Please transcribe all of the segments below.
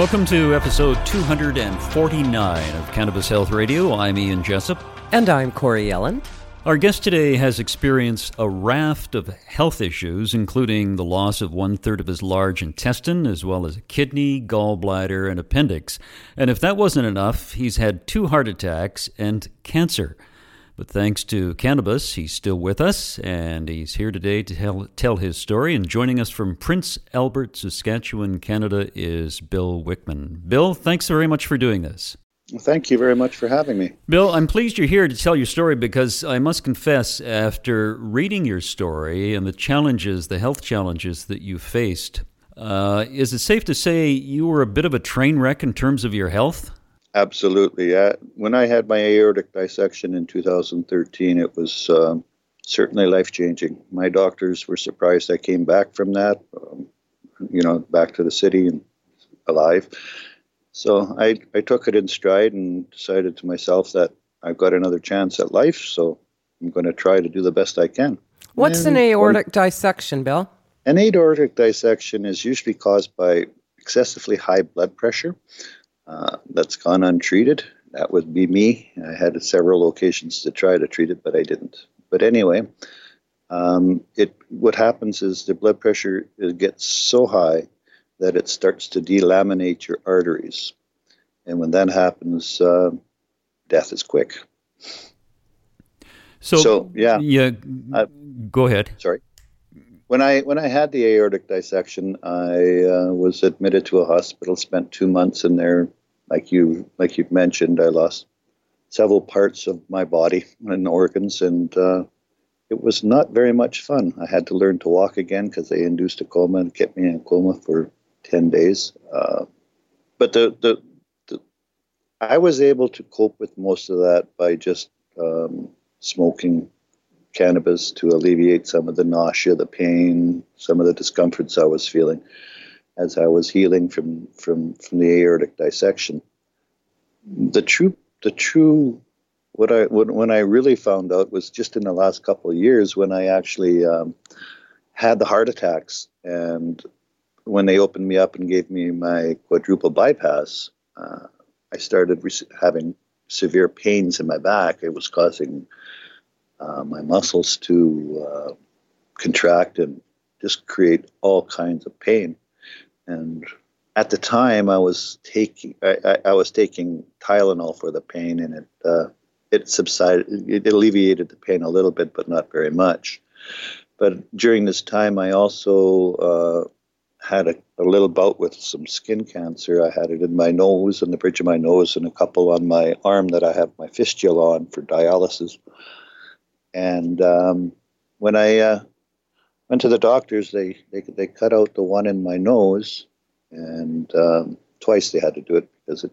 Welcome to episode 249 of Cannabis Health Radio. I'm Ian Jessop. And I'm Corey Yelland. Our guest today has experienced a raft of health issues, including the loss of one third of his large intestine, as well as a kidney, gallbladder, and appendix. And if that wasn't enough, he's had two heart attacks and cancer. But thanks to cannabis, he's still with us, and he's here today to tell, tell his story. And joining us from Prince Albert, Saskatchewan, Canada, is Bill Wickman. Bill, thanks very much for doing this. Well, thank you very much for having me. Bill, I'm pleased you're here to tell your story because I must confess, after reading your story and the challenges, the health challenges that you faced, uh, is it safe to say you were a bit of a train wreck in terms of your health? Absolutely. Uh, when I had my aortic dissection in 2013, it was um, certainly life changing. My doctors were surprised I came back from that, um, you know, back to the city and alive. So I, I took it in stride and decided to myself that I've got another chance at life, so I'm going to try to do the best I can. What's and an aortic dissection, Bill? An aortic dissection is usually caused by excessively high blood pressure uh, that's gone untreated. That would be me. I had several locations to try to treat it, but I didn't. But anyway, um, it what happens is the blood pressure gets so high that it starts to delaminate your arteries, and when that happens, uh, death is quick. So, so yeah, yeah. Uh, go ahead. Sorry. When I when I had the aortic dissection, I uh, was admitted to a hospital. Spent two months in there like you like you've mentioned, I lost several parts of my body and organs, and uh, it was not very much fun. I had to learn to walk again because they induced a coma and kept me in a coma for ten days. Uh, but the, the, the I was able to cope with most of that by just um, smoking cannabis to alleviate some of the nausea, the pain, some of the discomforts I was feeling as I was healing from from from the aortic dissection. The true the true what I when, when I really found out was just in the last couple of years when I actually um, had the heart attacks and when they opened me up and gave me my quadruple bypass, uh, I started re- having severe pains in my back. It was causing uh, my muscles to uh, contract and just create all kinds of pain and at the time I was taking I, I, I, was taking Tylenol for the pain, and it uh, it subsided. It alleviated the pain a little bit, but not very much. But during this time, I also uh, had a, a, little bout with some skin cancer. I had it in my nose, and the bridge of my nose, and a couple on my arm that I have my fistula on for dialysis. And um, when I uh, went to the doctors. They they they cut out the one in my nose, and um, twice they had to do it because it,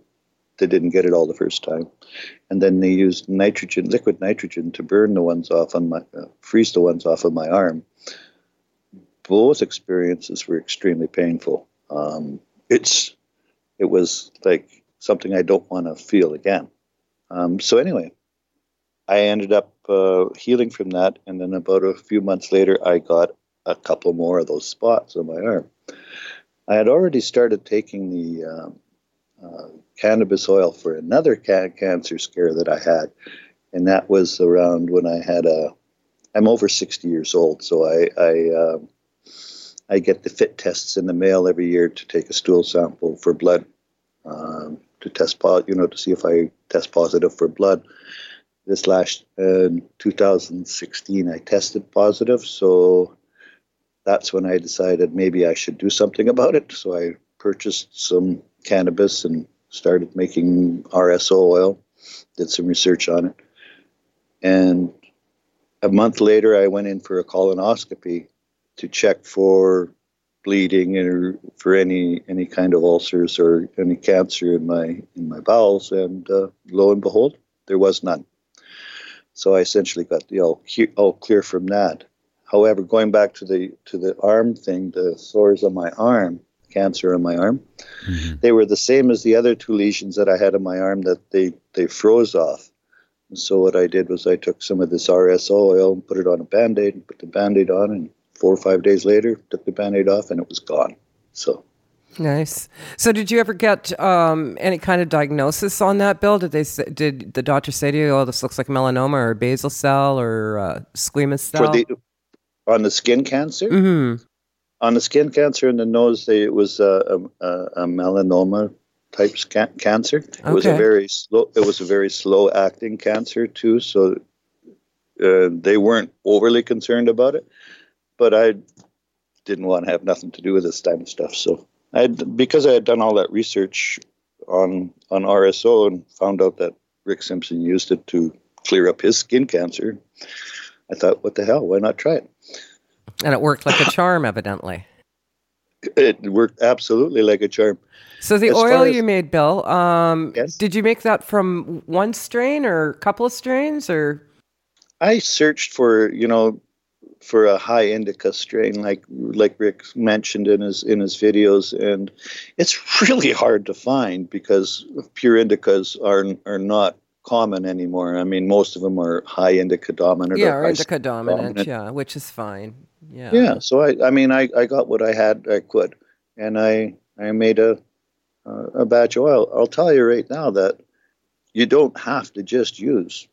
they didn't get it all the first time. And then they used nitrogen, liquid nitrogen, to burn the ones off on my, uh, freeze the ones off of my arm. Both experiences were extremely painful. Um, it's it was like something I don't want to feel again. Um, so anyway, I ended up uh, healing from that, and then about a few months later, I got a couple more of those spots on my arm. I had already started taking the um, uh, cannabis oil for another ca- cancer scare that I had, and that was around when I had a. I'm over 60 years old, so I I, uh, I get the fit tests in the mail every year to take a stool sample for blood um, to test, you know, to see if I test positive for blood this last uh, 2016 i tested positive so that's when I decided maybe I should do something about it. So I purchased some cannabis and started making RSO oil, did some research on it. And a month later, I went in for a colonoscopy to check for bleeding or for any any kind of ulcers or any cancer in my in my bowels. And uh, lo and behold, there was none. So I essentially got the all, all clear from that. However, going back to the to the arm thing, the sores on my arm, cancer on my arm, mm-hmm. they were the same as the other two lesions that I had on my arm that they they froze off. And so what I did was I took some of this RSO oil and put it on a band-aid and put the band-aid on and four or five days later took the band-aid off and it was gone. So Nice. So, did you ever get um, any kind of diagnosis on that, Bill? Did they say, did the doctor say to you, "Oh, this looks like melanoma or basal cell or uh, squamous cell"? The, on the skin cancer. Mm-hmm. On the skin cancer in the nose, they, it was a, a, a melanoma type scan- cancer. It okay. was a very slow. It was a very slow acting cancer too. So uh, they weren't overly concerned about it, but I didn't want to have nothing to do with this type of stuff. So I because I had done all that research on on RSO and found out that Rick Simpson used it to clear up his skin cancer. I thought, what the hell? Why not try it? And it worked like a charm, evidently. It worked absolutely like a charm. So the as oil as, you made, Bill, um, yes? did you make that from one strain or a couple of strains, or? I searched for you know for a high indica strain, like like Rick mentioned in his in his videos, and it's really hard to find because pure indicas are are not common anymore. I mean, most of them are high indica dominant. Yeah, or indica dominant, dominant, Yeah, which is fine. Yeah. Yeah. So I, I mean, I, I got what I had, I could, and I I made a a batch of oil. I'll tell you right now that you don't have to just use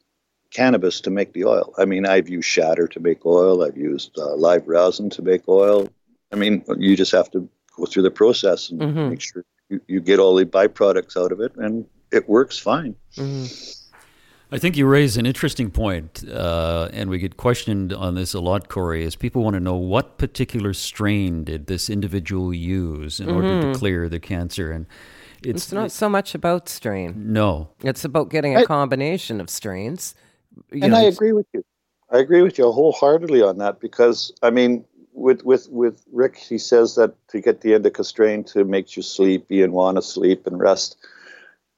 cannabis to make the oil. I mean, I've used shatter to make oil. I've used uh, live rosin to make oil. I mean, you just have to go through the process and mm-hmm. make sure you, you, get all the byproducts out of it, and it works fine. Mm-hmm. I think you raise an interesting point, uh, and we get questioned on this a lot, Corey, is people want to know what particular strain did this individual use in mm-hmm. order to mm-hmm. clear the cancer, and it's, it's not it, so much about strain. No, it's about getting a I, combination of strains and know, I agree with you. I agree with you wholeheartedly on that because I mean, with with with Rick, he says that to get the indica strain to make you sleepy and want to sleep and rest.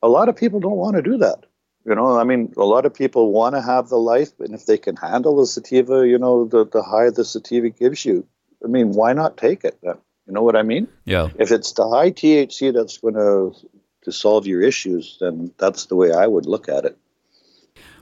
A lot of people don't want to do that. You know, I mean, a lot of people want to have the life, and if they can handle the sativa, you know, the the high the sativa gives you, I mean, why not take it then? You know what I mean? Yeah. If it's the high THC that's going to to solve your issues, then that's the way I would look at it.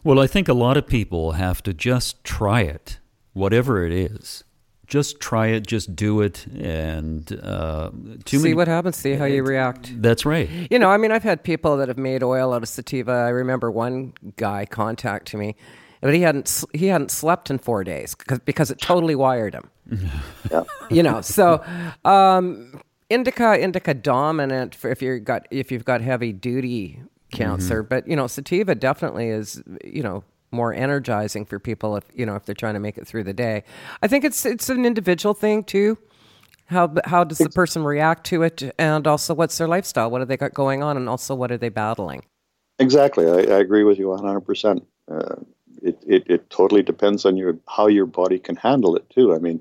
Well, I think a lot of people have to just try it, whatever it is. Just try it, just do it, and uh, see many, what happens. See how you react. That's right. You know, I mean, I've had people that have made oil out of sativa. I remember one guy contacting me, but he hadn't he hadn't slept in four days because because it totally wired him. yeah. You know, so um, indica indica dominant for if you got if you've got heavy duty cancer. Mm-hmm. But you know, sativa definitely is you know more energizing for people if you know if they're trying to make it through the day. I think it's it's an individual thing too. How how does the person react to it, and also what's their lifestyle? What have they got going on, and also what are they battling? Exactly, I, I agree with you one hundred percent. Uh, it, it it totally depends on your how your body can handle it too. I mean,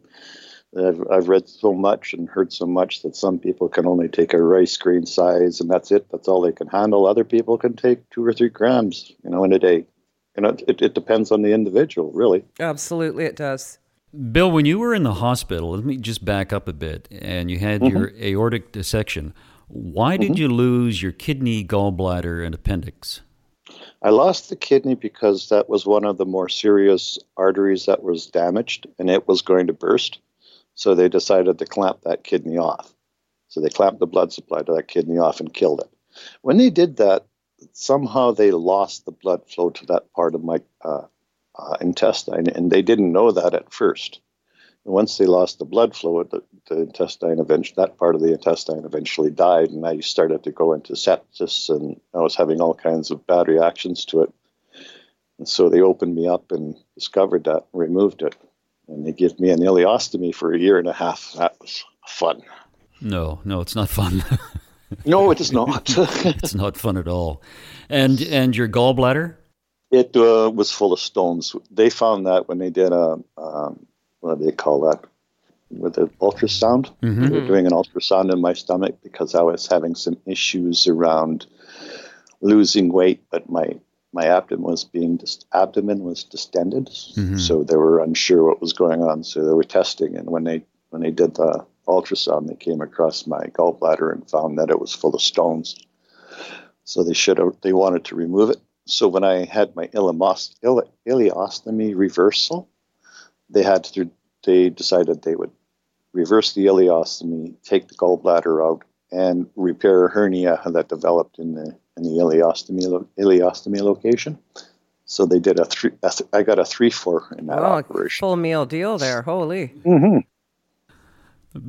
I've, I've read so much and heard so much that some people can only take a rice grain size and that's it. That's all they can handle. Other people can take two or three grams, you know, in a day. You know, it, it depends on the individual, really. Absolutely, it does. Bill, when you were in the hospital, let me just back up a bit, and you had mm-hmm. your aortic dissection. Why did mm-hmm. you lose your kidney, gallbladder, and appendix? I lost the kidney because that was one of the more serious arteries that was damaged, and it was going to burst. So they decided to clamp that kidney off. So they clamped the blood supply to that kidney off and killed it. When they did that, somehow they lost the blood flow to that part of my uh, uh, intestine, and they didn't know that at first. And once they lost the blood flow, the, the intestine eventually, that part of the intestine eventually died, and I started to go into sepsis, and I was having all kinds of bad reactions to it. And so they opened me up and discovered that, and removed it and they gave me an ileostomy for a year and a half. That was fun. No, no, it's not fun. no, it is not. it's not fun at all. And and your gallbladder? It uh, was full of stones. They found that when they did a um, what do they call that? With an ultrasound, mm-hmm. they were doing an ultrasound in my stomach because I was having some issues around losing weight, but my my abdomen was being dis- abdomen was distended, mm-hmm. so they were unsure what was going on. So they were testing, and when they when they did the ultrasound, they came across my gallbladder and found that it was full of stones. So they should have they wanted to remove it. So when I had my ileostomy reversal, they had to they decided they would reverse the ileostomy, take the gallbladder out, and repair a hernia that developed in the in the ileostomy ileostomy location. So they did a three. A th- I got a three four in that oh, operation. Full meal deal there. Holy. Mm-hmm.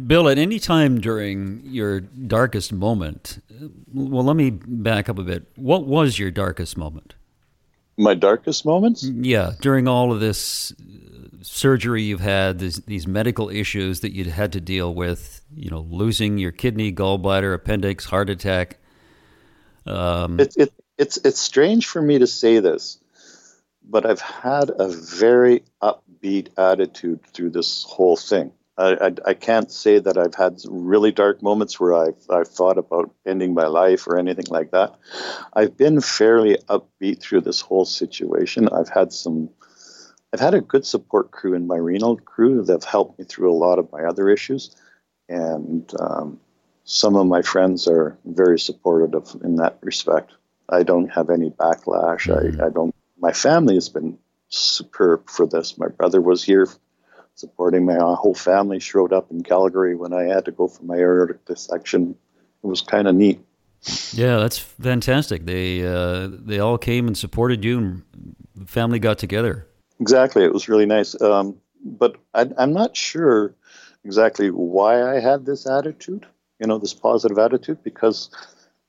Bill, at any time during your darkest moment, well, let me back up a bit. What was your darkest moment? My darkest moments? Yeah, during all of this surgery you've had, these, these medical issues that you had to deal with, you know, losing your kidney, gallbladder, appendix, heart attack. Um, it, it, it's, it's strange for me to say this, but I've had a very upbeat attitude through this whole thing. I, I, I, can't say that I've had really dark moments where I've, I've thought about ending my life or anything like that. I've been fairly upbeat through this whole situation. I've had some I've had a good support crew in my renal crew that have helped me through a lot of my other issues, and um, some of my friends are very supportive in that respect. I don't have any backlash. Mm-hmm. I, I don't. My family has been superb for this. My brother was here supporting my whole family. Showed up in Calgary when I had to go for my aortic dissection. It was kind of neat. Yeah, that's fantastic. They uh, they all came and supported you, and the family got together. Exactly. It was really nice. Um, but I, I'm not sure exactly why I had this attitude, you know, this positive attitude, because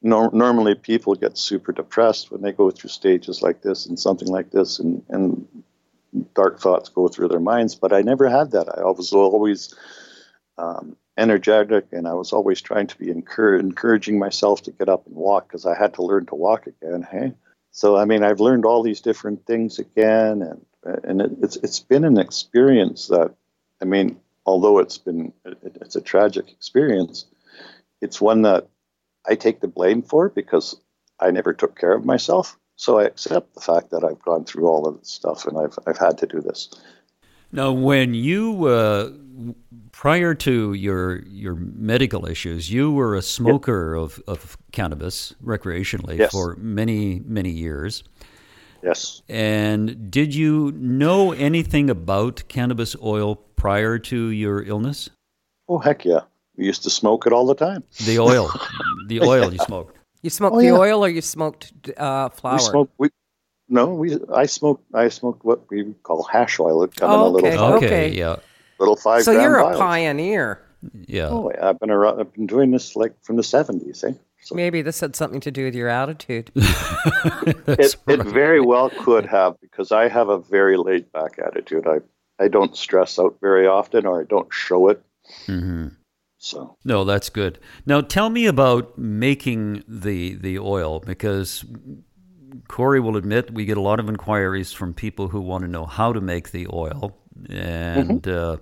no, normally people get super depressed when they go through stages like this and something like this, and, and dark thoughts go through their minds. But I never had that. I was always um, energetic, and I was always trying to be encouraging myself to get up and walk because I had to learn to walk again. Hey. So, I mean, I've learned all these different things again, and and it, it's it's been an experience that I mean, although it's been it, it's a tragic experience, it's one that I take the blame for because I never took care of myself. So I accept the fact that I've gone through all of this stuff and I've I've had to do this. Now, when you uh, prior to your your medical issues, you were a smoker yep. of, of cannabis recreationally yes. for many many years. Yes. And did you know anything about cannabis oil prior to your illness? Oh, heck yeah. We used to smoke it all the time. The oil. the oil you smoked. You smoked oh, the yeah. oil or you smoked uh, flower? We smoked, we, no, we. I smoked. I smoked what we call hash oil. It come oh, in a little. Okay. okay. Yeah. Little five. So you're a pioneer. Yeah. Oh, yeah. I've been around. I've been doing this like from the seventies. Eh? So Maybe this had something to do with your attitude. it, right. it, very well could have because I have a very laid back attitude. I, I don't stress out very often or I don't show it. Mm-hmm. So no, that's good. Now tell me about making the the oil because Corey will admit we get a lot of inquiries from people who want to know how to make the oil and. Mm-hmm. Uh,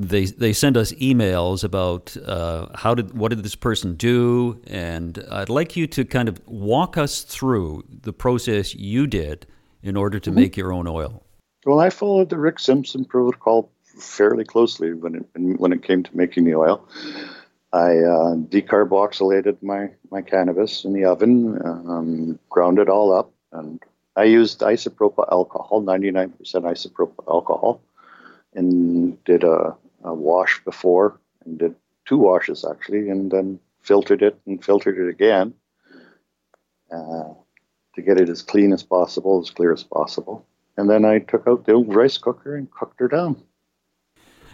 they they send us emails about uh, how did what did this person do, and I'd like you to kind of walk us through the process you did in order to mm-hmm. make your own oil. Well, I followed the Rick Simpson protocol fairly closely when it when it came to making the oil. I uh, decarboxylated my my cannabis in the oven, um, ground it all up, and I used isopropyl alcohol, 99% isopropyl alcohol, and did a a wash before and did two washes actually, and then filtered it and filtered it again uh, to get it as clean as possible, as clear as possible. And then I took out the old rice cooker and cooked her down.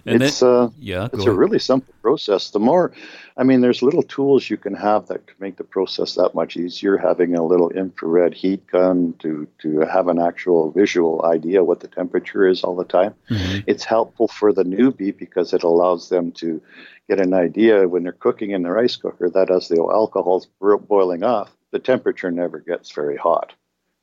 And it's then, uh, yeah, it's a really simple process. The more, I mean, there's little tools you can have that can make the process that much easier. Having a little infrared heat gun to to have an actual visual idea what the temperature is all the time. Mm-hmm. It's helpful for the newbie because it allows them to get an idea when they're cooking in the rice cooker that as the alcohol's boiling off, the temperature never gets very hot.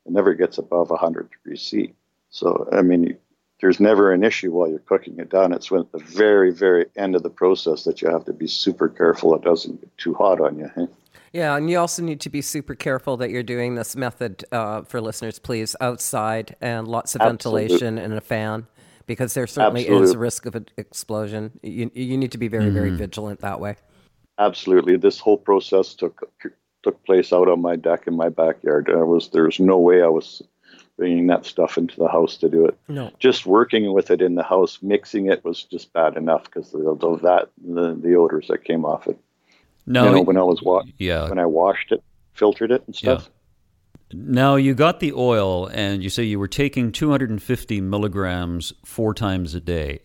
It never gets above 100 degrees C. So, I mean, there's never an issue while you're cooking it down. It's when at the very, very end of the process that you have to be super careful it doesn't get too hot on you. Yeah, and you also need to be super careful that you're doing this method uh, for listeners, please, outside and lots of Absolute. ventilation and a fan, because there certainly is a risk of an explosion. You, you need to be very, very vigilant that way. Absolutely, this whole process took took place out on my deck in my backyard. I was there's no way I was bringing that stuff into the house to do it. No. Just working with it in the house, mixing it was just bad enough because of the, that the, the odors that came off it. No, you know, when I was wa- yeah. when I washed it, filtered it and stuff. Yeah. Now you got the oil, and you say you were taking 250 milligrams four times a day.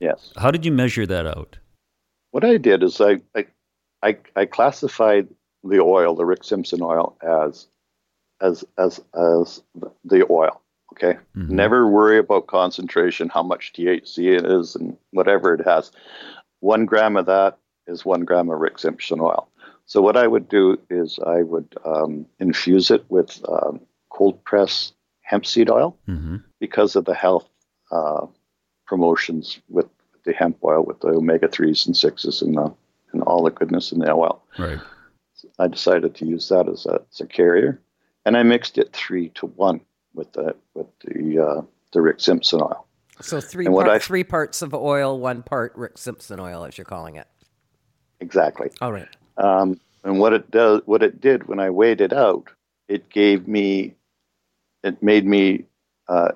Yes. How did you measure that out? What I did is I, I, I, I classified the oil, the Rick Simpson oil, as as as as the oil. Okay. Never worry about concentration, how much THC it is, and whatever it has. One gram of that is one gram of Rick Simpson oil. So what I would do is I would um, infuse it with um, cold press hemp seed oil hmm because of the health uh, promotions with the hemp oil, with the omega threes and sixes, and the and all the goodness in the oil. Right. I decided to use that as a, as a carrier, and I mixed it three to one with the with the uh, the Rick Simpson oil. So three And what part, I- three parts of oil, one part Rick Simpson oil, as you're calling it. Exactly. All right. Um, and what it does, what it did when I weighed it out, it gave me, it made me, uh,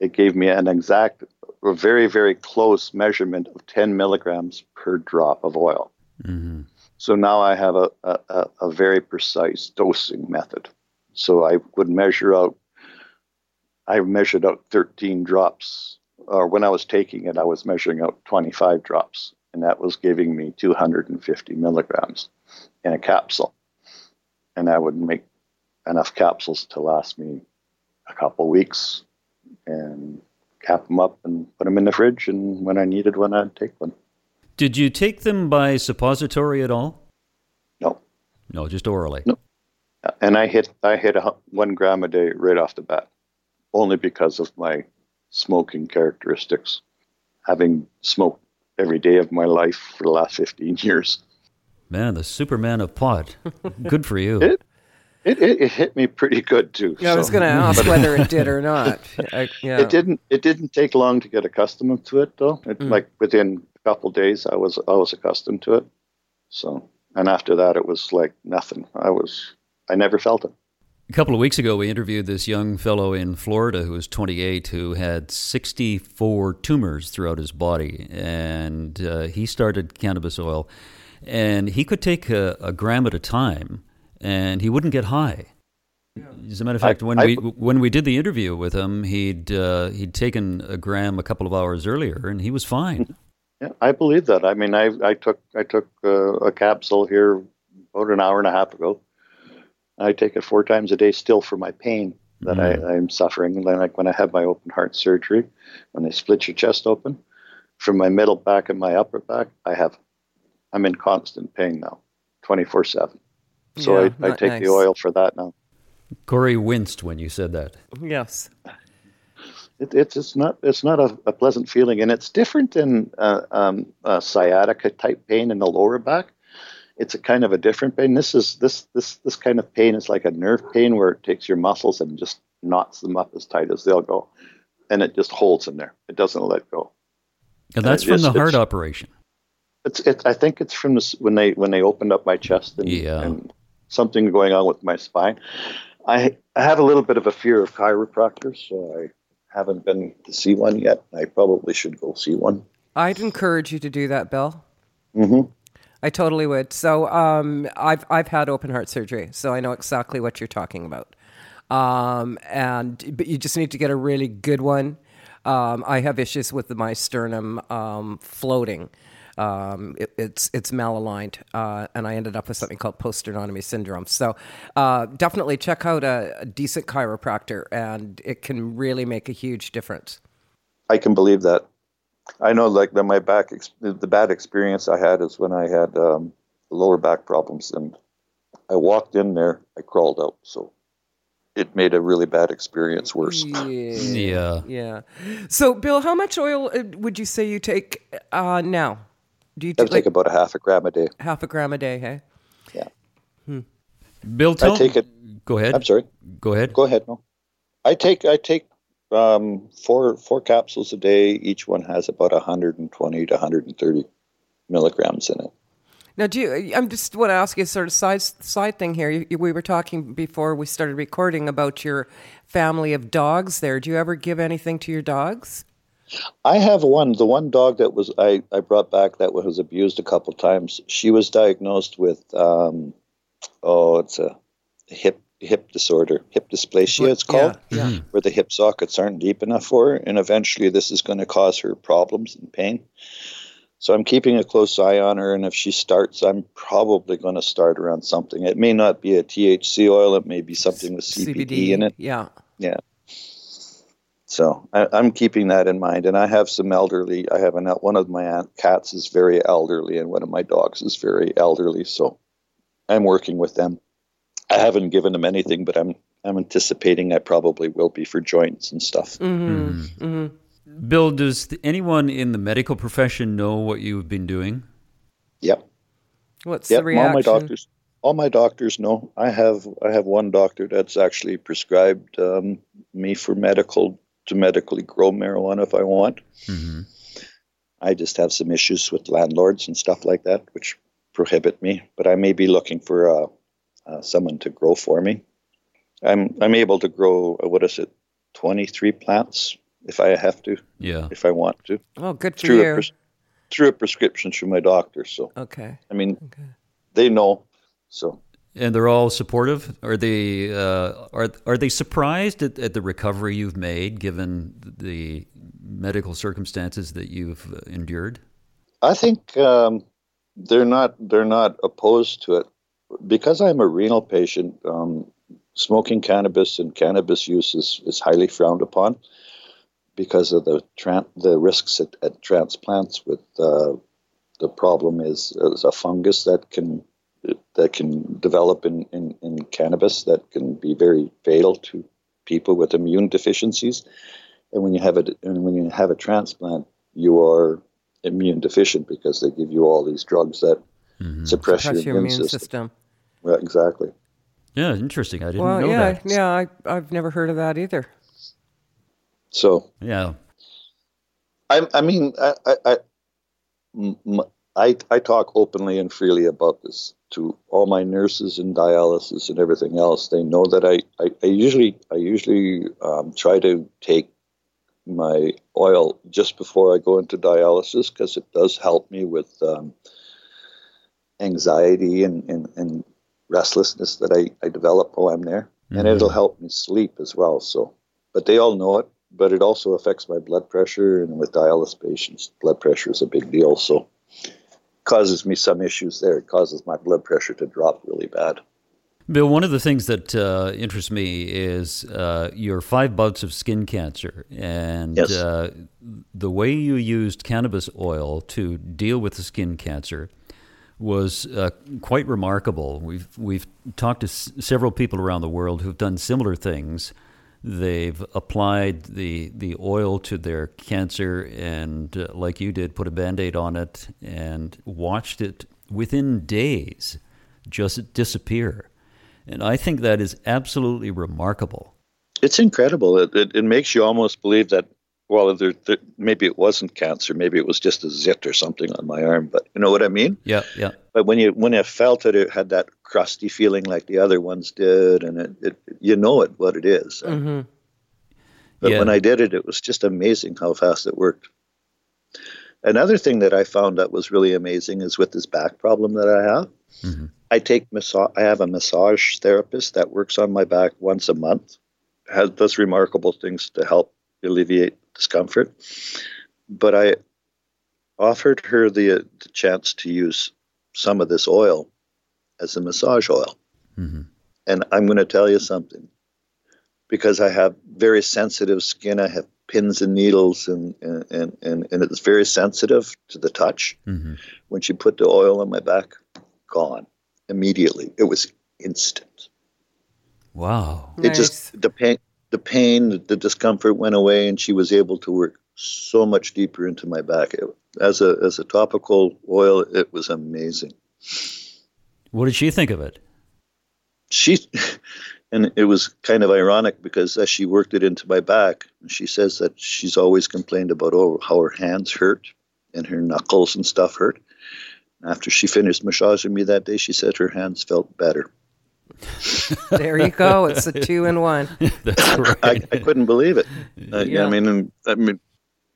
it gave me an exact, a very very close measurement of 10 milligrams per drop of oil. hmm So now I have a, a, a- a very precise dosing method. So I would measure out, I measured out 13 drops, or when I was taking it, I was measuring out 25 drops, and that was giving me 250 milligrams in a capsule. And I would make enough capsules to last me a couple weeks and cap them up and put them in the fridge. And when I needed one, I'd take one. Did you take them by suppository at all? No. No, just orally. No. And I hit I hit a, one gram a day right off the bat, only because of my smoking characteristics, having smoked every day of my life for the last fifteen years. Man, the Superman of pot. Good for you. It it, it, it hit me pretty good too. Yeah, I was going to ask whether it did or not. I, yeah. It didn't it didn't take long to get accustomed to it though. It, mm. Like within a couple days, I was I was accustomed to it. So and after that, it was like nothing. I was I never felt it. A couple of weeks ago, we interviewed this young fellow in Florida who was 28 who had 64 tumors throughout his body. And uh, he started cannabis oil. And he could take a, a gram at a time and he wouldn't get high. As a matter of fact, when I- we when we did the interview with him, he'd uh, he'd taken a gram a couple of hours earlier, and he was fine. Yeah, I believe that. I mean, I I took I took uh, a capsule here about an hour and a half ago. I take it four times a day still for my pain that I, I'm suffering. Like when I have my open heart surgery, when they split your chest open, from my middle back and my upper back, I have I'm in constant pain now, twenty four seven. So Yeah, I, I take nice. the oil for that now. Corey winced when you said that. Yes. It, it's it's not it's not a, a pleasant feeling, and it's different than uh, um, uh, sciatica type pain in the lower back. It's a kind of a different pain. This is this this this kind of pain is like a nerve pain where it takes your muscles and just knots them up as tight as they'll go, and it just holds them there. It doesn't let go. And that's Uh, from the heart it's- operation. It's it. I think it's from this when they when they opened up my chest and, Yeah. and something going on with my spine. I I have a little bit of a fear of chiropractors, so I haven't been to see one yet. I probably should go see one. I'd encourage you to do that, Bill. hmm I totally would. So um, I've I've had open heart surgery, so I know exactly what you're talking about. Um, and but you just need to get a really good one. Um, I have issues with my sternum um, floating. Um, it, it's it's malaligned, uh, and I ended up with something called post sternotomy syndrome. So uh, definitely check out a, a decent chiropractor, and it can really make a huge difference. I can believe that. I know, like the, my back, ex- the bad experience I had is when I had um, lower back problems, and I walked in there, I crawled out, so it made a really bad experience worse. Yeah. Yeah. So, Bill, how much oil uh, would you say you take uh, now? Do you I take take about a half a gram a day. half a gram a day? Hey. Yeah. Bill, tell I take it. Go ahead. I'm sorry. Go ahead. Go ahead. No, I take I take um, four four capsules a day. Each one has about 120 to 130 milligrams in it. Now, do you? I'm just want to ask you a sort of side side thing here. You, you- we were talking before we started recording about your family of dogs. There, do you ever give anything to your dogs? I have one. The one dog that was I, I brought back that was abused a couple times. She was diagnosed with um, oh, it's a hip hip disorder, hip dysplasia. It's called, Yeah, yeah. Hmm. where the hip sockets aren't deep enough for her, and eventually this is going to cause her problems and pain. So I'm keeping a close eye on her, and if she starts, I'm probably going to start her on something. It may not be a THC oil; it may be something with CBD, in it. Yeah. Yeah. So I, I'm keeping that in mind, and I have some elderly. I have an one of my aunt cats is very elderly, and one of my dogs is very elderly. So I'm working with them. I haven't given them anything, but I'm I'm anticipating I probably will be for joints and stuff. Mm-hmm. Bill, does anyone in the medical profession know what you've been doing? Yep. What's Yep. the reaction? All my doctors. All my doctors know. I have I have one doctor that's actually prescribed um, me for medical to medically grow marijuana if I want. Mm-hmm. I just have some issues with landlords and stuff like that, which prohibit me. But I may be looking for uh, uh, someone to grow for me. I'm I'm able to grow uh, what is it, twenty three plants if I have to, Yeah. if I want to, Oh, good for through a pres- through a prescription through my doctor. So okay. I mean, Okay. they know. So And they're all supportive. Are they uh, are are they surprised at, at the recovery you've made, given the medical circumstances that you've uh, endured? I think um, they're not they're not opposed to it because I'm a renal patient. Um, smoking cannabis and cannabis use is, is highly frowned upon because of the the risks at, at transplants. With uh, the problem is, is a fungus that can that can develop in, in, in cannabis that can be very fatal to people with immune deficiencies. And when you have a and when you have a transplant, you are immune deficient because they give you all these drugs that suppress, Suppress your, immune, system. system. Well, exactly. Yeah, interesting. I didn't Well, know yeah, that. yeah. I, I've never heard of that either. So Yeah. I, I mean, I I talk openly and freely about this to all my nurses and dialysis and everything else. They know that I, I, I usually, I usually um, try to take my oil just before I go into dialysis because it does help me with um, anxiety and, and, and restlessness that I, I develop while I'm there. And it'll help me sleep as well. So, but they all know it. But it also affects my blood pressure, and with dialysis patients, blood pressure is a big deal. So, causes me some issues there. It causes my blood pressure to drop really bad. Bill, one of the things that uh, interests me is uh, your five bouts of skin cancer and Yes. uh, the way you used cannabis oil to deal with the skin cancer was uh, quite remarkable. We've we've talked to s- several people around the world who've done similar things. They've applied the the oil to their cancer and, uh, like you did, put a band-aid on it and watched it within days just disappear. And I think that is absolutely remarkable. It's incredible. It, it, it makes you almost believe that, well, there, there, maybe it wasn't cancer. Maybe it was just a zit or something on my arm. But you know what I mean? Yeah, yeah. But when you when I felt it, it had that crusty feeling like the other ones did, and it, it you know it what it is. Mm-hmm. But Yeah. when I did it, it was just amazing how fast it worked. Another thing that I found that was really amazing is with this back problem that I have. Mhm. I take massage. I have a massage therapist that works on my back once a month. Has does remarkable things to help alleviate discomfort. But I offered her the, the chance to use some of this oil as a massage oil. Mhm. And I'm going to tell you something because I have very sensitive skin. I have pins and needles, and and and, and it's very sensitive to the touch. Mhm. When she put the oil on my back, gone immediately. It was instant. Wow. It just the pain, the pain, the discomfort went away, and she was able to work so much deeper into my back. It, as a as a topical oil, it was amazing. What did she think of it? she, and it was kind of ironic because as she worked it into my back, she says that she's always complained about oh, how her hands hurt and her knuckles and stuff hurt. After she finished massaging me that day, she said her hands felt better. There you go. It's a two in one. That's right. I, I couldn't believe it. Uh, Yeah. I mean, I mean,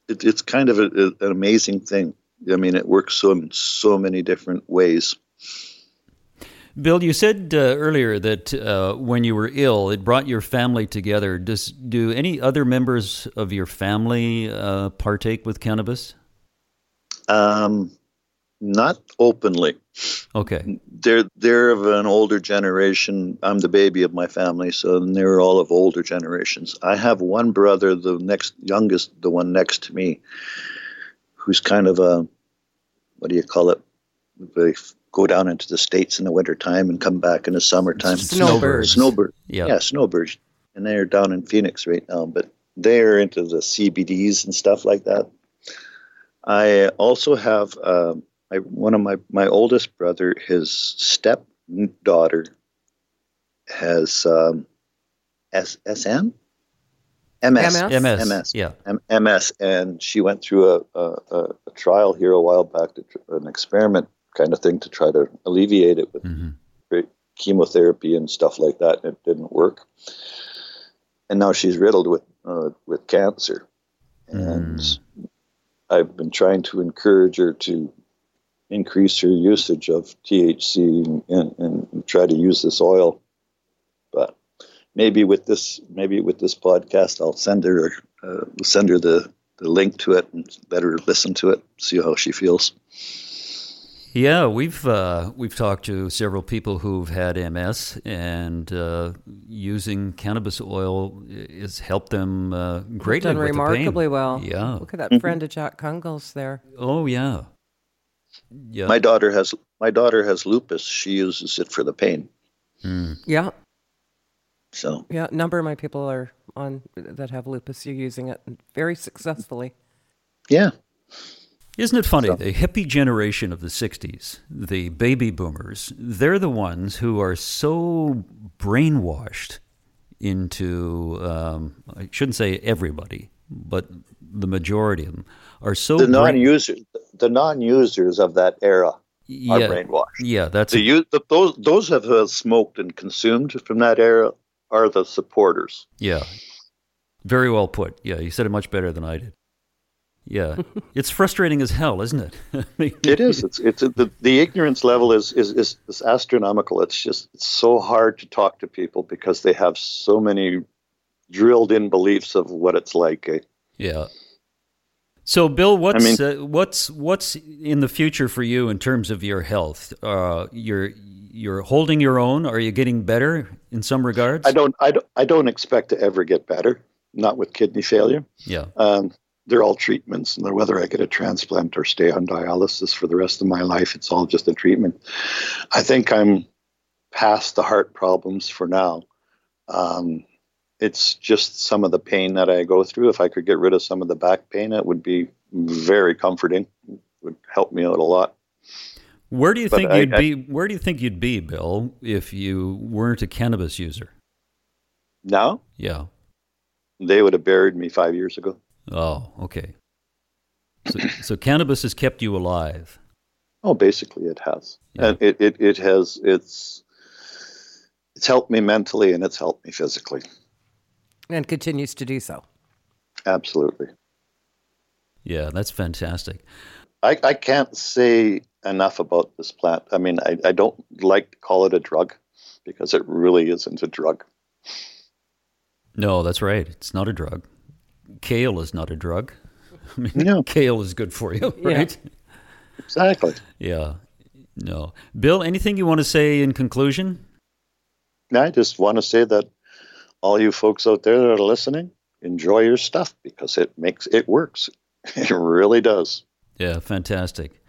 it, it's kind of a, a, an amazing thing. I mean, it works so in so many different ways. Bill, you said uh, earlier that uh, when you were ill, it brought your family together. Does do any other members of your family uh, partake with cannabis? Um, not openly. Okay. They're they're of an older generation. I'm the baby of my family, so they're all of older generations. I have one brother, the next youngest, the one next to me, who's kind of a what do you call it? They go down into the states in the wintertime and come back in the summertime. Snowbirds. Snowbird. Yeah. Yeah, snowbirds. And they're down in Phoenix right now, but they're into the CBDs and stuff like that. I also have um, I, one of my, my oldest brother, his stepdaughter has um, S, SM? MS. MS? MS. MS. Yeah. M- MS, and she went through a, a, a, a trial here a while back, to, tr- an experiment kind of thing to try to alleviate it with hmm chemotherapy and stuff like that. And it didn't work, and now she's riddled with uh, with cancer. And I've been trying to encourage her to increase her usage of THC and, and, and try to use this oil. But maybe with this, maybe with this podcast, I'll send her uh, send her the, the link to it and let her listen to it, see how she feels. Yeah, we've uh, we've talked to several people who've had MS, and uh, using cannabis oil has helped them uh, greatly Done with remarkably the pain. well. Yeah. Look at that friend of Jack Kungle's there. Oh yeah. Yeah. My daughter has my daughter has lupus. She uses it for the pain. Mm. Yeah. So Yeah. A number of my people are on that have lupus. You're using it very successfully. yeah, Isn't it funny? So- The hippie generation of the 60s, the baby boomers, they're the ones who are so brainwashed into, um, I shouldn't say everybody, but the majority of them are so the non-users, the non-users of that era are yeah, brainwashed. Yeah, that's The, u- the those those have uh, smoked and consumed from that era are the supporters. Yeah. Very well put. Yeah, you said it much better than I did. Yeah. it's frustrating as hell, isn't it? It is. It's it's the, the ignorance level is, is is is astronomical. It's just it's so hard to talk to people because they have so many drilled in beliefs of what it's like. eh? Yeah. So, Bill, what's mean- uh, what's what's in the future for you in terms of your health? Uh, you're you're holding your own. Are you getting better in some regards? I don't I don't I don't expect to ever get better. Not with kidney failure. Yeah. Um, they're all treatments, and whether I get a transplant or stay on dialysis for the rest of my life, it's all just a treatment. I think I'm past the heart problems for now. Um, it's just some of the pain that I go through. If I could get rid of some of the back pain, it would be very comforting. It would help me out a lot. Where do you But think I- you'd I- be? Where do you think you'd be, Bill, if you weren't a cannabis user? Now Yeah. they would have buried me five years ago. Oh, okay. So, so cannabis has kept you alive. Oh, basically, it has, Yeah. and it, it it has it's it's helped me mentally and it's helped me physically. And continues to do so. Absolutely. Yeah, that's fantastic. I, I can't say enough about this plant. I mean, I, I don't like to call it a drug because it really isn't a drug. No, that's right. It's not a drug. Kale is not a drug. I mean, No. kale is good for you, Yeah. right? Exactly. Yeah. No. Bill, anything you want to say in conclusion? I just want to say that all you folks out there that are listening, enjoy your stuff because it makes it works. It really does. Yeah, fantastic.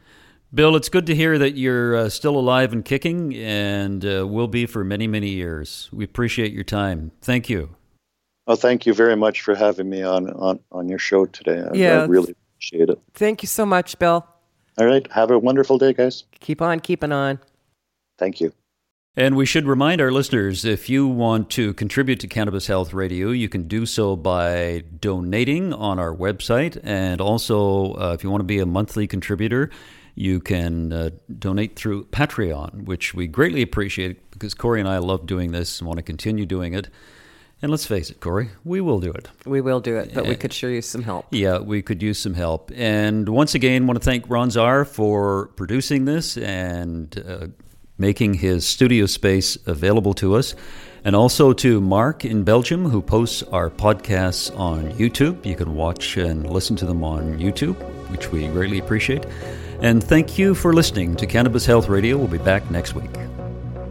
Bill, it's good to hear that you're uh, still alive and kicking and uh, will be for many, many years. We appreciate your time. Thank you. Well, thank you very much for having me on on, on your show today. I, Yeah. I really appreciate it. Thank you so much, Bill. All right. Have a wonderful day, guys. Keep on keeping on. Thank you. And we should remind our listeners if you want to contribute to Cannabis Health Radio, you can do so by donating on our website. And also, uh, if you want to be a monthly contributor, you can uh, donate through Patreon, which we greatly appreciate because Corey and I love doing this and want to continue doing it. And let's face it, Corey, we will do it. We will do it, but we could sure use some help. Yeah, we could use some help. And once again, want to thank Ron Zar for producing this and uh, making his studio space available to us. And also to Mark in Belgium, who posts our podcasts on YouTube. You can watch and listen to them on YouTube, which we greatly appreciate. And thank you for listening to Cannabis Health Radio. We'll be back next week.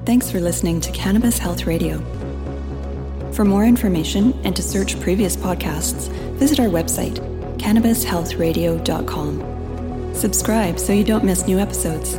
Thanks for listening to Cannabis Health Radio. For more information and to search previous podcasts, visit our website, cannabishealthradio.com. Subscribe so you don't miss new episodes.